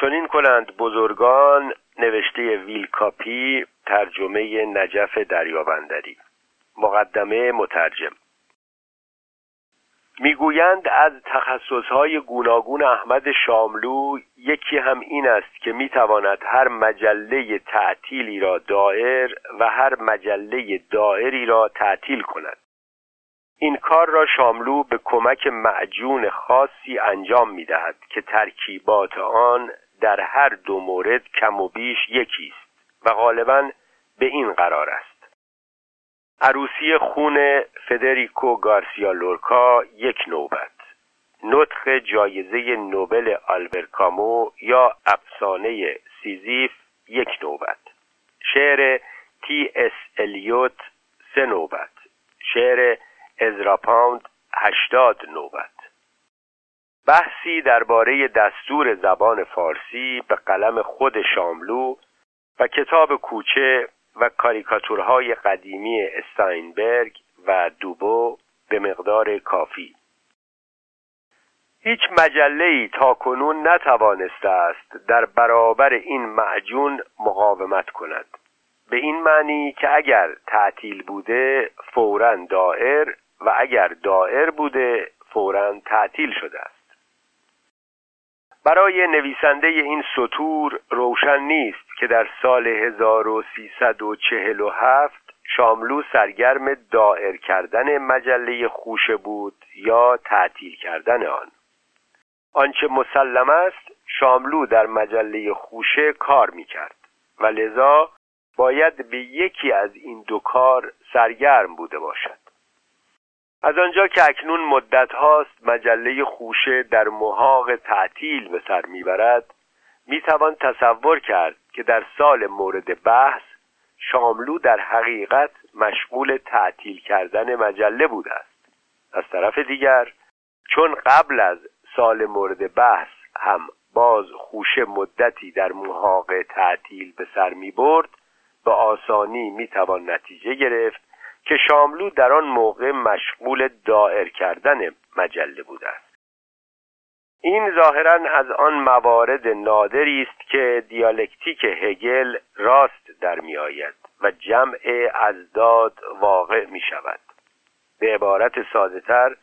چنین کنند بزرگان نوشته ویلکاپی ترجمه نجف دریابندری. مقدمه مترجم. می‌گویند از تخصصهای گوناگون احمد شاملو یکی هم این است که می‌تواند هر مجله تعطیلی را دائر و هر مجله دائری را تعطیل کند. این کار را شاملو به کمک معجون خاصی انجام می‌دهد که ترکیبات آن در هر دو مورد کم و بیش یکی است و غالبا به این قرار است. عروسی خون فدریکو گارسیا لورکا یک نوبت. نطق جایزه نوبل آلبر کامو یا افسانه سیزیف یک نوبت. شعر تی اس الیوت سه نوبت. شعر ازرا پاوند هشتاد نوبت. بحثی درباره دستور زبان فارسی به قلم خود شاملو و کتاب کوچه و کاریکاتورهای قدیمی استاینبرگ و دوبو به مقدار کافی. هیچ مجله تا کنون نتوانسته است در برابر این معجون مقاومت کند. به این معنی که اگر تعطیل بوده فورا دائر و اگر دائر بوده فورا تعطیل شده است. برای نویسنده این سطور روشن نیست که در سال 1347 شاملو سرگرم دائر کردن مجله خوشه بود یا تعطیل کردن آن. آنچه مسلم است شاملو در مجله خوشه کار می‌کرد و لذا باید به یکی از این دو کار سرگرم بوده باشد. از آنجا که اکنون مدت هاست مجله خوشه در محاق تعطیل به سر می‌برد می‌توان تصور کرد که در سال مورد بحث شاملو در حقیقت مشغول تعطیل کردن مجله بوده است. از طرف دیگر چون قبل از سال مورد بحث هم باز خوشه مدتی در محاق تعطیل به سر می برد به آسانی می توان نتیجه گرفت که شاملو در آن موقع مشغول دائر کردن مجله بوده است. این ظاهرا از آن موارد نادری است که دیالکتیک هگل راست در می آید و جمع ازداد واقع می شود. به عبارت ساده تر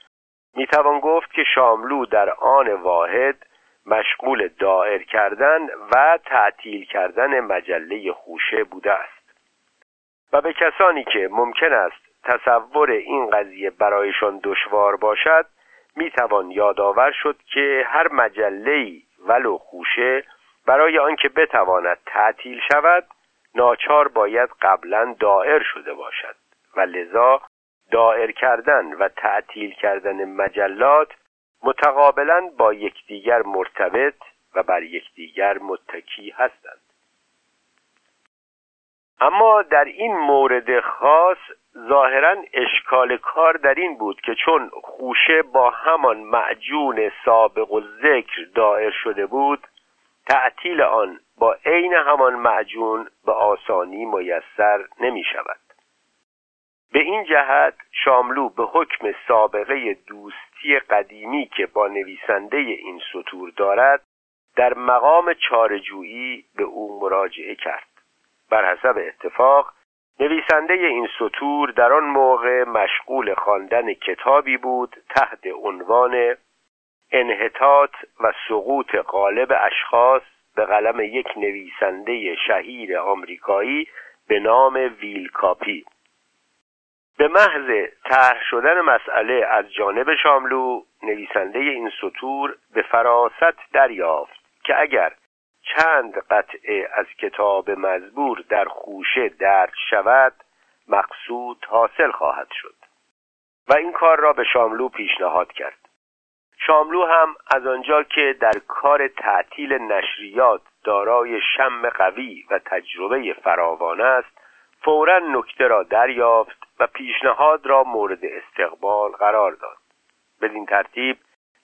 می توان گفت که شاملو در آن واحد مشغول دائر کردن و تعطیل کردن مجله خوشه بوده است. و به کسانی که ممکن است تصور این قضیه برایشان دشوار باشد می توان یادآور شد که هر مجله‌ای ولو خوشه برای آنکه بتواند تعطیل شود ناچار باید قبلا دائر شده باشد و لذا دائر کردن و تعطیل کردن مجلات متقابلا با یکدیگر مرتبط و بر یکدیگر متکی هستند. اما در این مورد خاص ظاهرا اشکال کار در این بود که چون خوشه با همان معجون سابق و ذکر دائر شده بود تعطیل آن با عین همان معجون به آسانی میسر نمی شود به این جهت شاملو به حکم سابقه دوستی قدیمی که با نویسنده این سطور دارد در مقام چارجویی به او مراجعه کرد. بر حسب اتفاق نویسنده این سطور در آن موقع مشغول خواندن کتابی بود تحت عنوان انحطاط و سقوط غالب اشخاص به قلم یک نویسنده شهیر آمریکایی به نام ویلکاپی به محض طرح شدن مسئله از جانب شاملو نویسنده این سطور به فراست دریافت که اگر چند قطعه از کتاب مزبور در خوشه درد شود مقصود حاصل خواهد شد. و این کار را به شاملو پیشنهاد کرد. شاملو هم از آنجا که در کار تعطیل نشریات دارای شم قوی و تجربه فراوان است فورا نکته را دریافت و پیشنهاد را مورد استقبال قرار داد. بدین ترتیب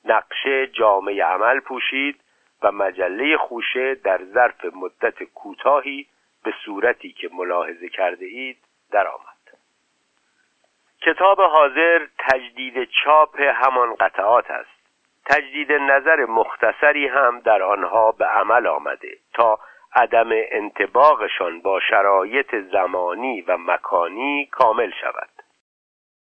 نقشه جامعه عمل پوشید و مجله خوشه در ظرف مدت کوتاهی به صورتی که ملاحظه کرده اید درآمد. کتاب حاضر تجدید چاپ همان قطعات است تجدید نظر مختصری هم در آنها به عمل آمده تا عدم انتباقشان با شرایط زمانی و مکانی کامل شود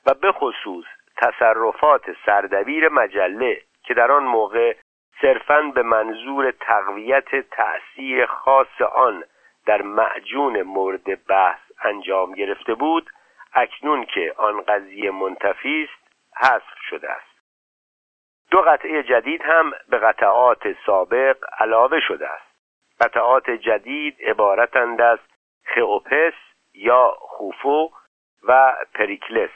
و به خصوص تصرفات سردبیر مجله که در آن موقع صرفاً به منظور تقویت تأثیر خاص آن در معجون مورد بحث انجام گرفته بود اکنون که آن قضیه منتفی است حذف شده است. دو قطعه جدید هم به قطعات سابق علاوه شده است. قطعات جدید عبارتند از خئوپس یا خوفو و پریکلس.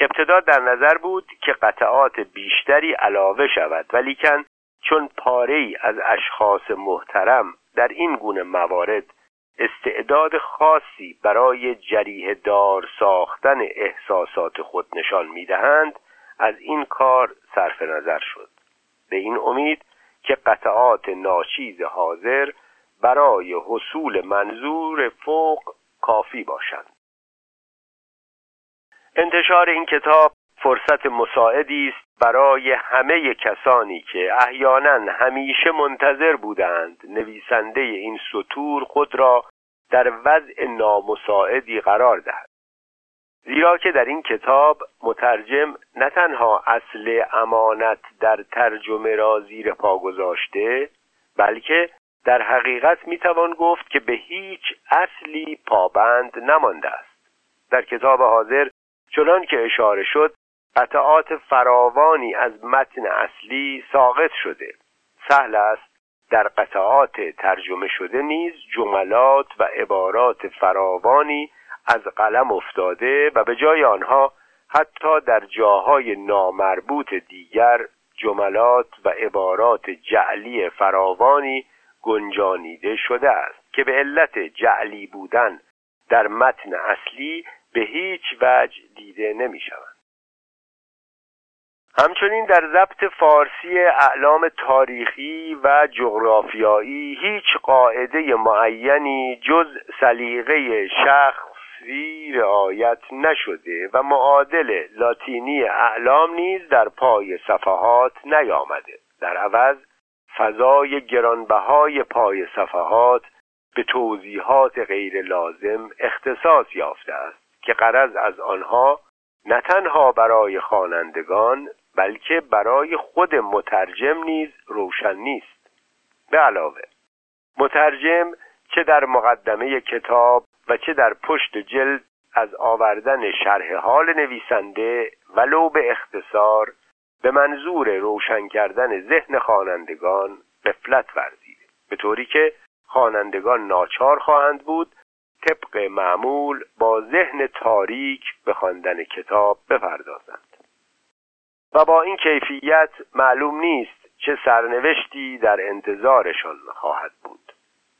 ابتدا در نظر بود که قطعات بیشتری علاوه شود ولیکن چون پاره ای از اشخاص محترم در این گونه موارد استعداد خاصی برای جریه دار ساختن احساسات خود نشان می‌دهند از این کار صرف نظر شد. به این امید که قطعات ناچیز حاضر برای حصول منظور فوق کافی باشند. انتشار این کتاب فرصت مساعدی است برای همه کسانی که احیانا همیشه منتظر بودند نویسنده این سطور خود را در وضع نامساعدی قرار دهد. زیرا که در این کتاب مترجم نه تنها اصل امانت در ترجمه را زیر پا گذاشته بلکه در حقیقت می‌توان گفت که به هیچ اصلی پابند نمانده است. در کتاب حاضر چنان که اشاره شد قطعات فراوانی از متن اصلی ساقط شده سهل است در قطعات ترجمه شده نیز جملات و عبارات فراوانی از قلم افتاده و به جای آنها حتی در جاهای نامربوط دیگر جملات و عبارات جعلی فراوانی گنجانیده شده است که به علت جعلی بودن در متن اصلی به هیچ وجه دیده نمی شود. همچنین در ضبط فارسی اعلام تاریخی و جغرافیایی هیچ قاعده معینی جز سلیقه شخصی رعایت نشده و معادل لاتینی اعلام نیز در پای صفحات نیامده. در عوض فضای گرانبهای پای صفحات به توضیحات غیر لازم اختصاص یافته است که قرض از آنها نه تنها برای خوانندگان بلکه برای خود مترجم نیز روشن نیست. به علاوه مترجم چه در مقدمه کتاب و چه در پشت جلد از آوردن شرح حال نویسنده ولو به اختصار به منظور روشن کردن ذهن خوانندگان قفلت ورزید به طوری که خوانندگان ناچار خواهند بود طبق معمول با ذهن تاریک به خواندن کتاب بپردازند. و با این کیفیت معلوم نیست چه سرنوشتی در انتظارشان خواهد بود.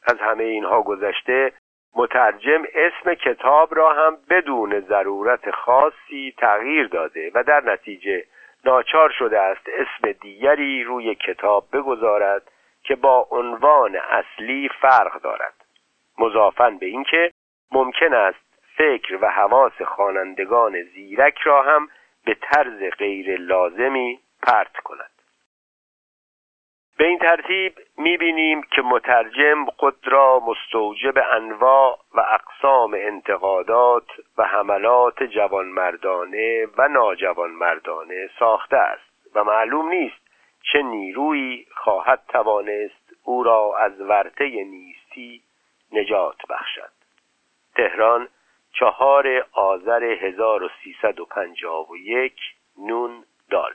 از همه اینها گذشته مترجم اسم کتاب را هم بدون ضرورت خاصی تغییر داده و در نتیجه ناچار شده است اسم دیگری روی کتاب بگذارد که با عنوان اصلی فرق دارد. مضافاً به اینکه ممکن است فکر و حواس خوانندگان زیرک را هم به طرز غیر لازمی پرت کند. به این ترتیب می‌بینیم که مترجم خود را مستوجب انواع و اقسام انتقادات و حملات جوانمردانه و ناجوانمردانه ساخته است و معلوم نیست چه نیرویی خواهد توانست او را از ورطه نیستی نجات بخشد. تهران چهار آذر 1351 نون دال.